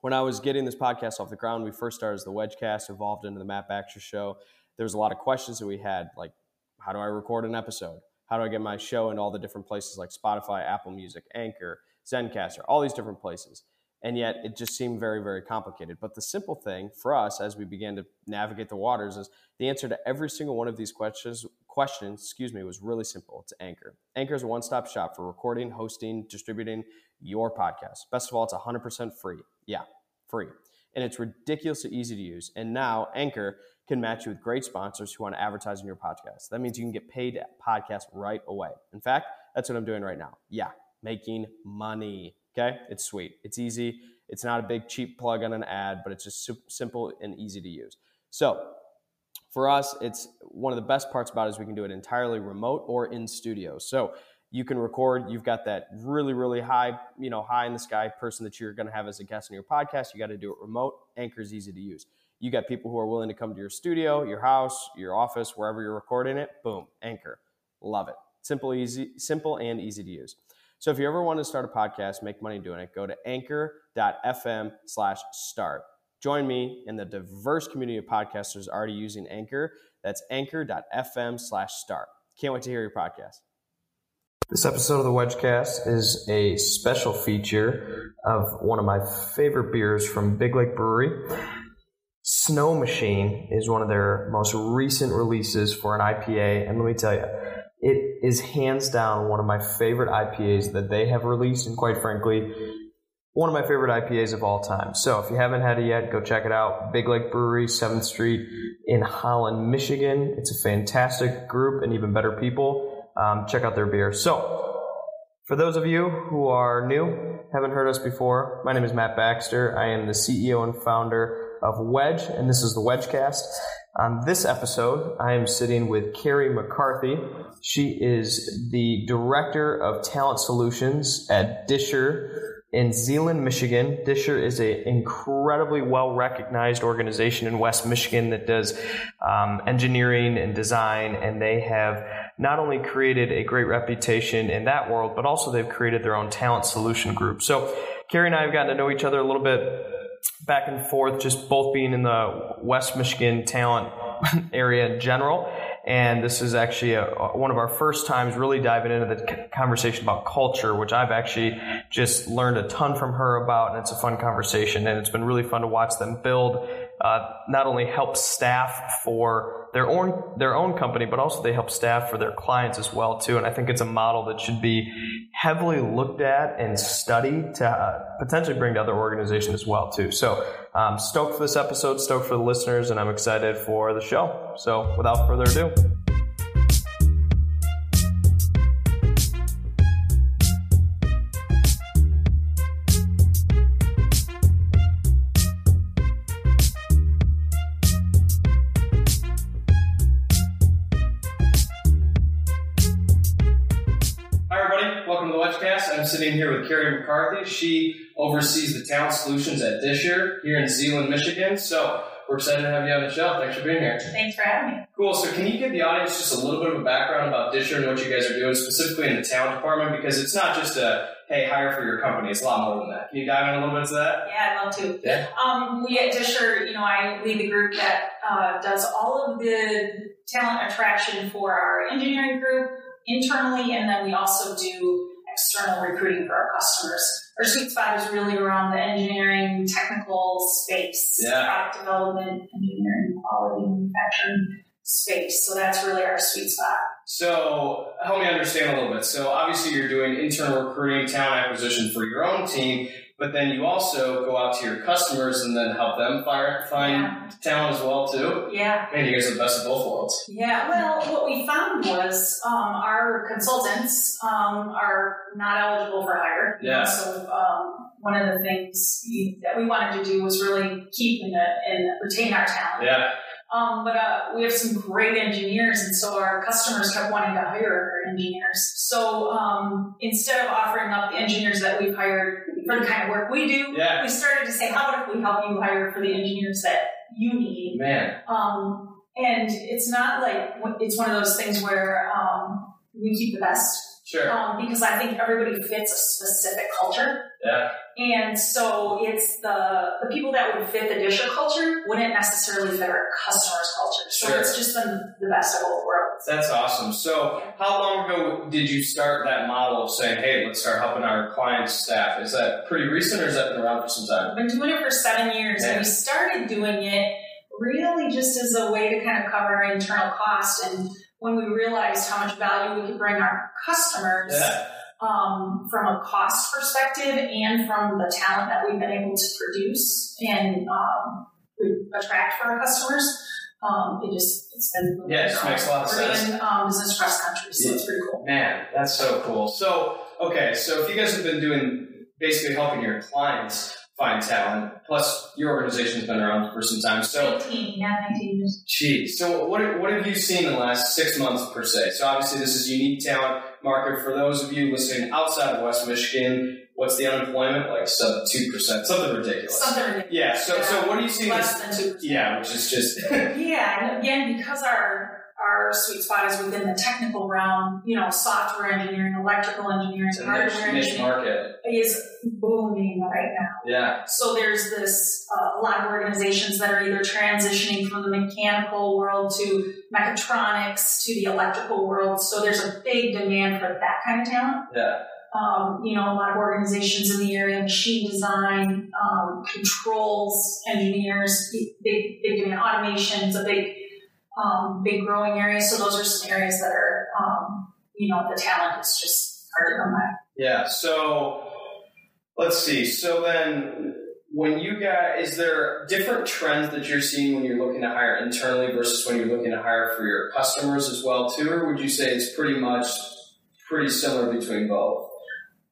When I was getting this podcast off the ground, we first started as the Wedgecast, evolved into the Matt Baxter Show. There was a lot of questions that we had, like how do I record an episode? How do I get my show into all the different places like Spotify, Apple Music, Anchor, Zencastr, all these different places? And yet it just seemed very, very complicated. But the simple thing for us as we began to navigate the waters is the answer to every single one of these questions questions, excuse me, was really simple. It's Anchor. Anchor is a one-stop shop for recording, hosting, distributing your podcast. Best of all, it's 100% free. Yeah, free. And it's ridiculously easy to use. And now Anchor can match you with great sponsors who want to advertise in your podcast. That means you can get paid at podcast right away. In fact, that's what I'm doing right now. Yeah, making money. Okay, it's sweet. It's easy. It's not a big cheap plug on an ad, but it's just simple and easy to use. So for us, it's one of the best parts about it is we can do it entirely remote or in studio. So you can record. You've got that really, really high, you know, high in the sky person that you're going to have as a guest on your podcast. You got to do it remote. Anchor is easy to use. You got people who are willing to come to your studio, your house, your office, wherever you're recording it. Boom, Anchor. Love it. Simple, easy, simple, and easy to use. So if you ever want to start a podcast, make money doing it, go to anchor.fm slash start. Join me in the diverse community of podcasters already using Anchor. That's anchor.fm slash start. Can't wait to hear your podcast. This episode of the Wedgecast is a special feature of one of my favorite beers from Big Lake Brewery. Snow Machine is one of their most recent releases for an IPA, and let me tell you, it is hands down one of my favorite IPAs that they have released, and quite frankly, one of my favorite IPAs of all time. So if you haven't had it yet, go check it out. Big Lake Brewery, 7th Street in Holland, Michigan. It's a fantastic group and even better people um, check out their beer. So, for those of you who are new, haven't heard us before, my name is Matt Baxter. I am the CEO and founder of Wedge, and this is the Wedgecast. On this episode, I am sitting with Keri McCarthy. She is the Director of Talent Solutions at Disher in Zeeland, Michigan. Disher is an incredibly well recognized organization in West Michigan that does um, engineering and design, and they have not only created a great reputation in that world, but also they've created their own talent solution group. So, Keri and I have gotten to know each other a little bit back and forth, just both being in the West Michigan talent area in general. And this is actually a, one of our first times really diving into the conversation about culture, which I've actually just learned a ton from her about. And it's a fun conversation. And it's been really fun to watch them build uh, not only help staff for their own their own company, but also they help staff for their clients as well too. And I think it's a model that should be heavily looked at and studied to uh, potentially bring to other organizations as well too. So I'm stoked for this episode, stoked for the listeners, and I'm excited for the show. So without further ado. Sitting here with Keri McCarthy. She oversees the talent solutions at Disher here in Zeeland, Michigan. So we're excited to have you on the show. Thanks for being here. Thanks for having me. Cool. So can you give the audience just a little bit of a background about Disher and what you guys are doing specifically in the talent department? Because it's not just a hey, hire for your company. It's a lot more than that. Can you dive in a little bit to that? Yeah, I'd love to. Yeah. Um, we at Disher, you know, I lead the group that uh, does all of the talent attraction for our engineering group internally, and then we also do external recruiting for our customers. Our sweet spot is really around the engineering, technical space, yeah. product development, engineering, quality, manufacturing space. So that's really our sweet spot. So help me understand a little bit. So obviously you're doing internal recruiting, talent acquisition for your own team, but then you also go out to your customers and then help them fire, find yeah. talent as well too. Yeah. And you guys are the best of both worlds. Yeah. Well, what we found was um, our consultants um, are not eligible for hire. Yeah. So um, one of the things that we wanted to do was really keep and, and retain our talent. Yeah. Um, but uh, we have some great engineers, and so our customers kept wanting to hire our engineers. So um, instead of offering up the engineers that we've hired for the kind of work we do, Yeah. we started to say, how about if we help you hire for the engineers that you need? Man. Um, and it's not like it's one of those things where um, we keep the best Sure. um, because I think everybody fits a specific culture. Yeah. And so it's the the people that would fit the Disher culture wouldn't necessarily fit our customers' culture. So Sure. it's just been the best of both worlds. That's awesome. So, how long ago did you start that model of saying, "Hey, let's start helping our clients' staff"? Is that pretty recent, or has that been around for some time? I've been doing it for seven years, Yeah. and we started doing it really just as a way to kind of cover our internal cost. And when we realized how much value we could bring our customers, Yeah. um, from a cost perspective and from the talent that we've been able to produce and um, attract for our customers, um, it just it's been Yeah, it makes a lot of We're sense. doing um, business cross country, so it's pretty cool. Man, that's so cool. So, okay, so if you guys have been doing basically helping your clients find talent, plus your organization's been around for some time, so 18, yeah, 19 years. Geez. So what, what have you seen in the last six months per se? So obviously this is unique talent market. For those of you listening outside of West Michigan, what's the unemployment? Like sub 2%, something ridiculous. Something ridiculous. Yeah. So, so what are you seeing? less than two. yeah, which is just, Yeah, and again, because our our sweet spot is within the technical realm, you know, software engineering, electrical engineering, it's a hardware niche, niche engineering market. is booming right now. Yeah. So there's this uh, a lot of organizations that are either transitioning from the mechanical world to mechatronics to the electrical world. So there's a big demand for that kind of talent. Yeah. Um, you know, a lot of organizations in the area, machine design, um, controls, engineers, big, big demand. Automation is a big, um, big growing areas. So those are some areas that are, um, you know, the talent is just hard to come by. Yeah. So let's see. So then when you guys, is there different trends that you're seeing when you're looking to hire internally versus when you're looking to hire for your customers as well too? Or would you say it's pretty much pretty similar between both?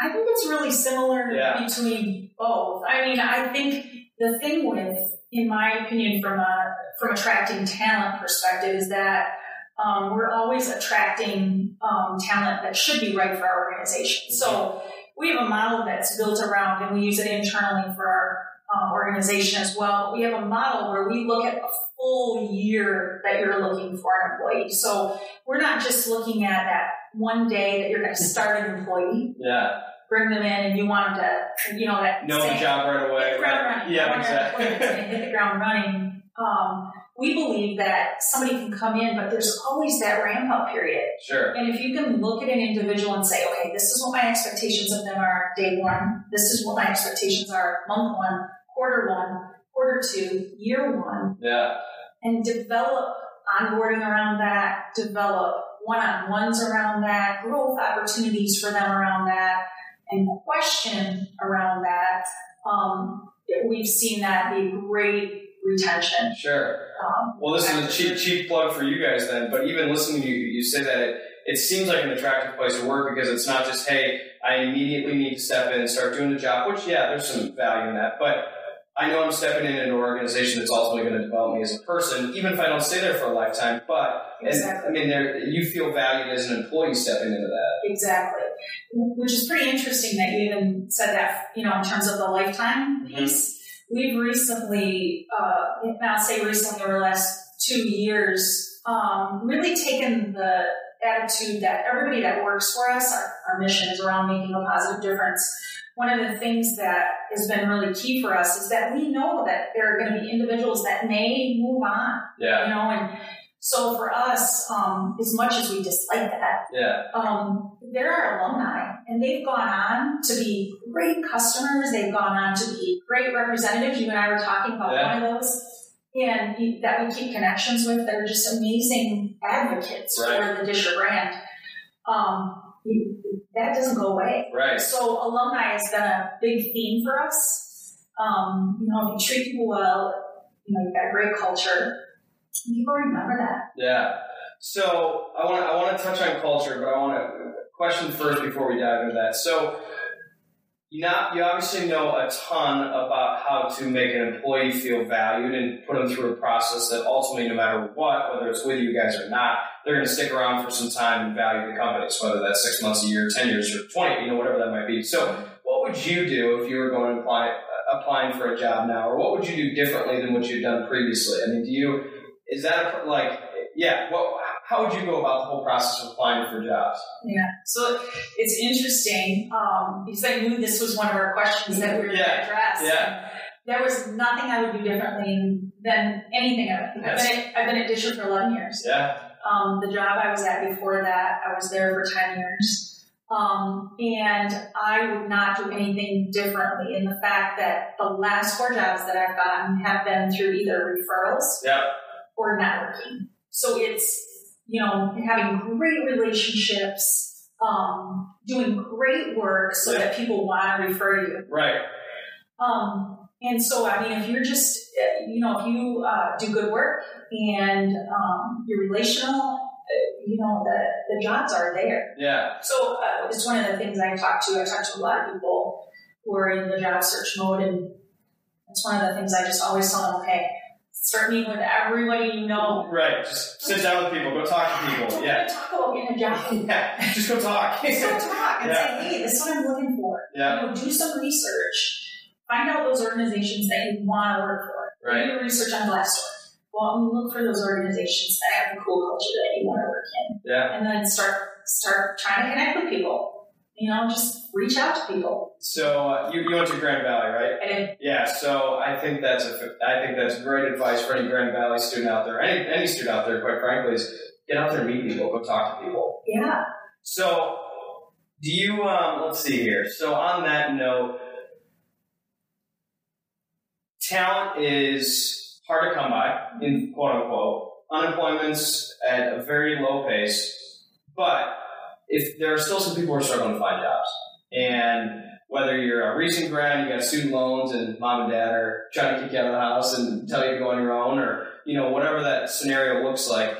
I think it's really similar Yeah. between both. I mean, I think the thing with, in my opinion, from a from attracting talent perspective, is that um, we're always attracting um, talent that should be right for our organization. So we have a model that's built around, and we use it internally for our um, organization as well. We have a model where we look at a full year that you're looking for an employee. So we're not just looking at that one day that you're going to start an employee Yeah. Bring them in and you want them to, you know, that Know the job right away. hit the ground running. Yeah, want your employees to exactly. hit the ground running. Um, we believe that somebody can come in, but there's always that ramp up period. sure. And if you can look at an individual and say, okay, this is what my expectations of them are day one, this is what my expectations are month one, quarter one, quarter two, year one, Yeah. and develop onboarding around that, develop one-on-ones around that, growth opportunities for them around that, and question around that. Um, we've seen that be great retention. Sure. Um, Well, this is a cheap, cheap plug for you guys then. But even listening to you, you say that it, it seems like an attractive place to work because it's not just, hey, I immediately need to step in and start doing the job, which, yeah, there's some value in that. But I know I'm stepping in an organization that's ultimately going to develop me as a person, even if I don't stay there for a lifetime. But, and, I mean, there, you feel valued as an employee stepping into that. Exactly. Which is pretty interesting that you even said that, you know, in terms of the lifetime Mhm. piece. We've recently, uh, I'll say recently over the last two years, um, really taken the attitude that everybody that works for us, our, our mission is around making a positive difference. One of the things that has been really key for us is that we know that there are going to be individuals that may move on, Yeah. you know, and so for us, um, as much as we dislike that, Yeah. um, there are our alumni, and they've gone on to be great customers. They've gone on to be great representatives. You and I were talking about Yeah. one of those, and that we keep connections with. they're just amazing advocates Right. for the Disher brand. Um, that doesn't go away. Right. So alumni has been a big theme for us. Um, you know, if you treat people well, you know, you've got a great culture. People remember that. Yeah. So I want to I want to touch on culture, but I want to question first before we dive into that. So not you obviously know a ton about how to make an employee feel valued and put them through a process that ultimately, no matter what, whether it's with you guys or not, they're going to stick around for some time and value the company. So whether that's six months, a year, ten years, or twenty, you know, whatever that might be. So, what would you do if you were going to apply uh, applying for a job now, or what would you do differently than what you've done previously? I mean, do you is that a, like yeah? What how would you go about the whole process of applying for jobs? Yeah, so it's interesting um, because I knew this was one of our questions that we were Yeah. going to address. Yeah. There was nothing I would do differently than anything I would do. I've been, at, I've been at Disher for 11 years. Yeah, Um, the job I was at before that, I was there for 10 years. Um, and I would not do anything differently in the fact that the last four jobs that I've gotten have been through either referrals yeah, or networking. So it's, you know, having great relationships, um, doing great work so Yeah. that people want to refer you. right. Um, and so, I mean, if you're just, you know, if you uh, do good work and um, you're relational, uh, you know, the, the jobs are there. Yeah, So uh, it's one of the things I talk to. I talk to a lot of people who are in the job search mode, and it's one of the things I just always tell them, okay, start meeting with everybody you know. right. Just sit down with people, go talk to people. Don't Yeah, talk about getting a job. yeah. Just go talk. Just go talk and Yeah. say, hey, this is what I'm looking for. Yeah. You know, do some research. Find out those organizations that you want to work for. Right. Do your research on Glassdoor. Go out and look for those organizations that have a cool culture that you want to work in. Yeah. And then start start trying to connect with people. You know, just reach out to people. So uh, you, you went to Grand Valley, right? And Yeah. So I think that's a I think that's great advice for any Grand Valley student out there, any any student out there, quite frankly, is get out there, meet people, go talk to people. yeah, So do you? Um, let's see here. So on that note, talent is hard to come by, in quote unquote. Unemployment's at a very low pace, but if there are still some people who are struggling to find jobs, and whether you're a recent grad, you got student loans, and mom and dad are trying to kick you out of the house and tell you to go on your own, or you know whatever that scenario looks like.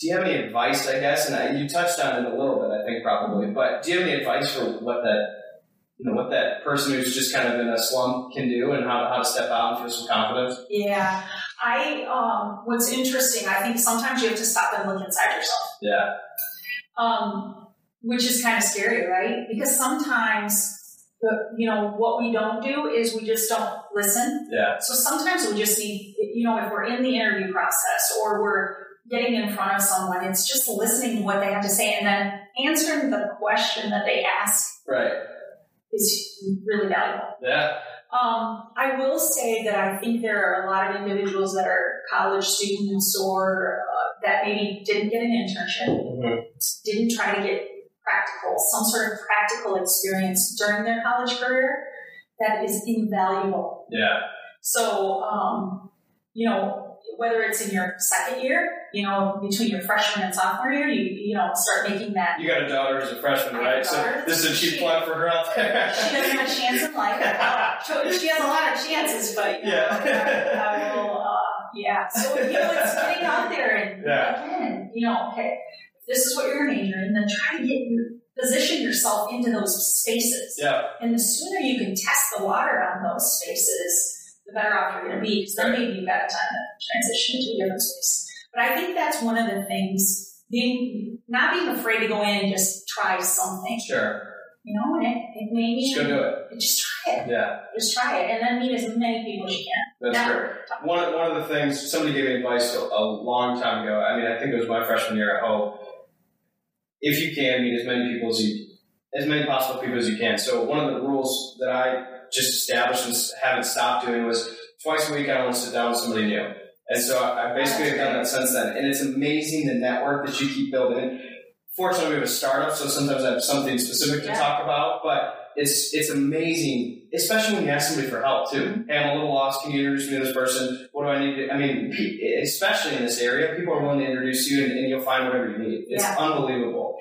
Do you have any advice? I guess, and I, you touched on it a little bit, I think probably, but do you have any advice for what that you know what that person who's just kind of in a slump can do, and how, how to step out and feel some confidence? yeah. I um, what's interesting. I think sometimes you have to stop and look inside yourself. Yeah, um, which is kind of scary, right? Because sometimes, the, you know, what we don't do is we just don't listen. yeah, So sometimes we just need, you know, if we're in the interview process or we're getting in front of someone, it's just listening to what they have to say and then answering the question that they ask right, is really valuable. yeah, Um, I will say that I think there are a lot of individuals that are college students or uh, that maybe didn't get an internship Mhm. didn't try to get practical, some sort of practical experience during their college career that is invaluable. yeah, So, um, you know, whether it's in your second year, you know, between your freshman and sophomore year, you, you know, start making that. You got a daughter who's a freshman, I have a right? So this is a cheap plug for her out there. She doesn't have a chance in life. She she has a lot of chances, but you know, Yeah. I will, uh, yeah. So, you know, it's getting out there and Yeah. again, you know, okay, this is what you're majoring, then try to get your, position yourself into those spaces. yeah, And the sooner you can test the water on those spaces, the better off you're going to be, because then maybe you've got a time to transition to a different space. But I think that's one of the things, being not being afraid to go in and just try something. sure. You know, and it, it may Just go do it. just try it. Yeah, Just try it, and then meet as many people as you can. that's great. One of, one of the things somebody gave me advice a, a long time ago. I mean, I think it was my freshman year at Hope. If you can meet as many people as you, as many possible people as you can. So one of the rules that I just established and haven't stopped doing was twice a week I want to sit down with somebody new. And so I, basically have done that since then. And it's amazing the network that you keep building. Fortunately, we have a startup, so sometimes I have something specific to Yeah. talk about. But it's it's amazing, especially when you ask somebody for help too. Mm-hmm. Hey, I'm a little lost. Can you introduce me to this person? What do I need to? I mean, especially in this area, people are willing to introduce you, and, and you'll find whatever you need. It's Yeah. unbelievable.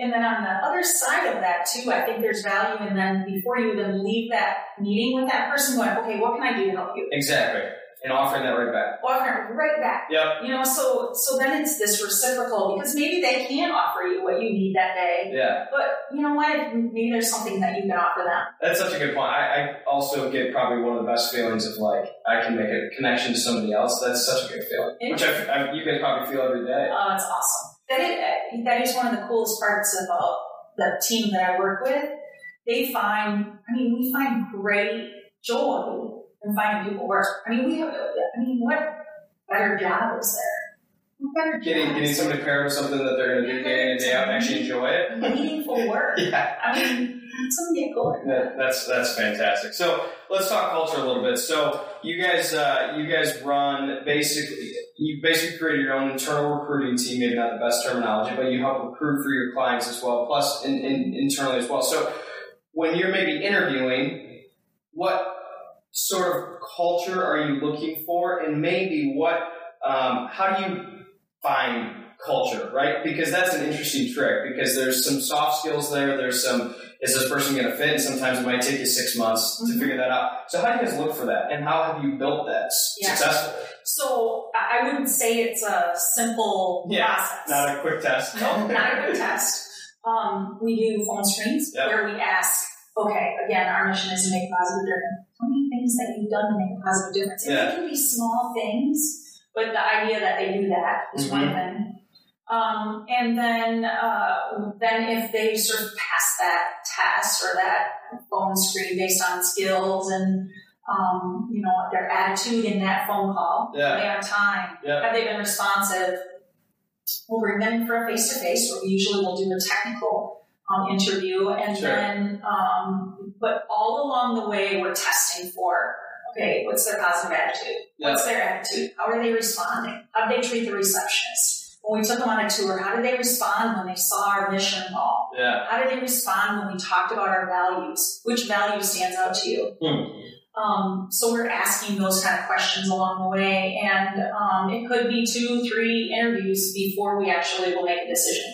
And then on the other side of that too, I think there's value in then before you even leave that meeting with that person, going, okay, what can I do to help you? Exactly. And offering that right back. offering it right back. Yep. You know, so so then it's this reciprocal because maybe they can offer you what you need that day, Yeah, but you know what? Maybe there's something that you can offer them. that's such a good point. I, I also get probably one of the best feelings of like I can make a connection to somebody else. That's such a good feeling, which I, I, you guys probably feel every day. Oh, that's awesome. That is, that is one of the coolest parts about uh, the team that I work with. They find, I mean, we find great joy in finding people work. I mean, we have, I mean, what better job is there? Getting getting somebody paired with something that they're going to do day in and day out and actually enjoy it. meaningful work? Yeah. I mean, something to go That, that's that's fantastic. So let's talk culture a little bit. So you guys uh, you guys run basically you basically created your own internal recruiting team. Maybe not the best terminology, but you help recruit for your clients as well, plus in, in, internally as well. So when you're maybe interviewing, what sort of culture are you looking for, and maybe what um, how do you find culture, right? Because that's an interesting trick. Because there's some soft skills there. There's some is this person going to fit? And sometimes it might take you six months Mhm. to figure that out. So how do you guys look for that, and how have you built that Yeah. successfully? So I I wouldn't say it's a simple Yeah, process. Not a quick test. No, not a quick test. Um, we do phone screens Yep. where we ask, okay, again, our mission is to make a positive difference. How many things that you've done to make a positive difference? Yeah. They can be small things, but the idea that they do that is one Mhm. thing. Um, and then, uh, then if they sort of pass that test or that phone screen based on skills and um, you know their attitude in that phone call, Yeah. they on time? Yeah. Have they been responsive? We'll bring them in for a face to face, where we usually will do a technical um, interview, and Sure. then, um, but all along the way, we're testing for okay, what's their positive attitude? What's their attitude? How are they responding? How do they treat the receptionist? When we took them on a tour, how did they respond when they saw our mission wall? Yeah. How did they respond when we talked about our values? Which value stands out to you? Hmm. Um, so we're asking those kind of questions along the way, and um, it could be two, three interviews before we actually will make a decision.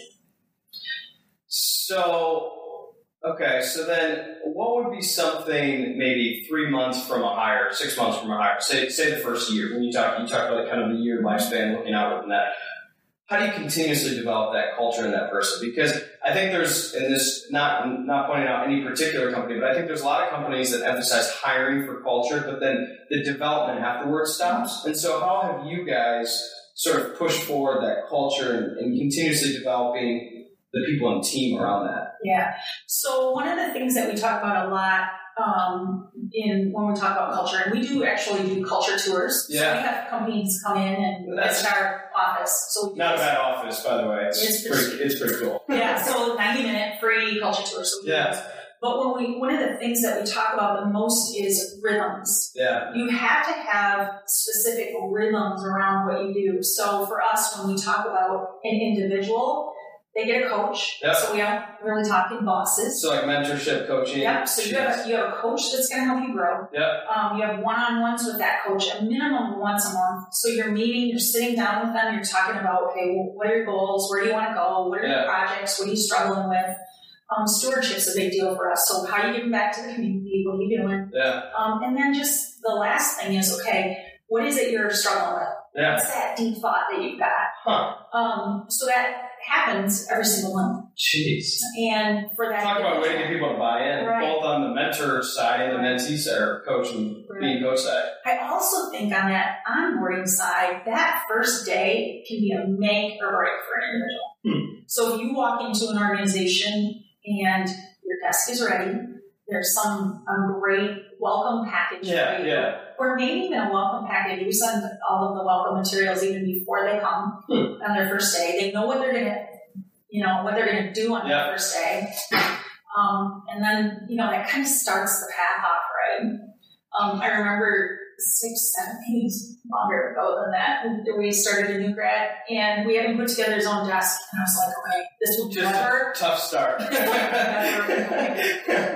So, okay, so then what would be something maybe three months from a hire, six months from a hire? Say, say the first year when you talk, you talk about kind of the year lifespan, looking out from that. How do you continuously develop that culture in that person? Because I think there's, and this not not pointing out any particular company, but I think there's a lot of companies that emphasize hiring for culture, but then the development afterwards stops. And so, how have you guys sort of pushed forward that culture and, and continuously developing the people and team around that? Yeah. So one of the things that we talk about a lot um, in when we talk about culture, and we do actually do culture tours. So Yeah. we have companies come in and That's- visit our office. So we Not a bad office, by the way. It's, It's pretty, it's pretty cool. Yeah, so 90 minute free culture tour. So Yeah. But when we, one of the things that we talk about the most is rhythms. Yeah. You have to have specific rhythms around what you do. So for us, when we talk about an individual, they get a coach. Yep. So we aren't really talking bosses. So like mentorship, coaching. Yep. So you have a, you have a coach that's going to help you grow. Yep. Um, you have one-on-ones with that coach, a minimum once a month. So you're meeting, you're sitting down with them, you're talking about, okay, well, what are your goals? Where do you want to go? What are Yeah. your projects? What are you struggling with? Um, stewardship's a big deal for us. So how are you giving back to the community? What are you doing? Yeah. Um, and then just the last thing is, okay, what is it you're struggling with? Yeah. What's that deep thought that you've got? Huh. Um, so that happens every single month. Jeez. And for that, Talk about a way to people to buy in, Right. both on the mentor side and the mentee side, or coach and being coach side. I also think on that onboarding side, that first day can be a make or break for an individual. Hmm. So if you walk into an organization and your desk is ready, there's some a great welcome package Yeah, for you. yeah. Or maybe even a welcome package. We send all of the welcome materials even before they come Hmm. on their first day. They know what they're gonna, you know, what they're gonna do on Yeah. their first day. Um, and then, you know, that kind of starts the path off, right? Um, I remember six, seven, maybe longer ago than that, we started a new grad and we had him put together his own desk. And I was like, okay, this will Just never. a tough start.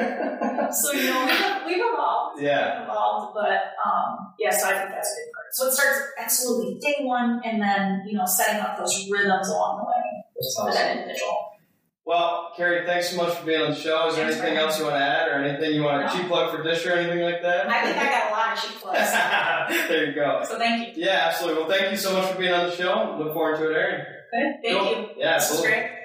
So, you know, we've, we've evolved. yeah. Involved, but um, yeah, so I think that's a big part. So it starts absolutely day one, and then you know setting up those rhythms along the way That's for awesome. that individual. Well, Keri, thanks so much for being on the show. Is there Thanks anything else you want to add, or anything you want to No. cheap plug for Disher anything like that? I think I got a lot of cheap plugs. there you go. so thank you. Yeah, absolutely. Well, thank you so much for being on the show. Look forward to it airing. Good. Thank Cool. you. Yeah, This was great.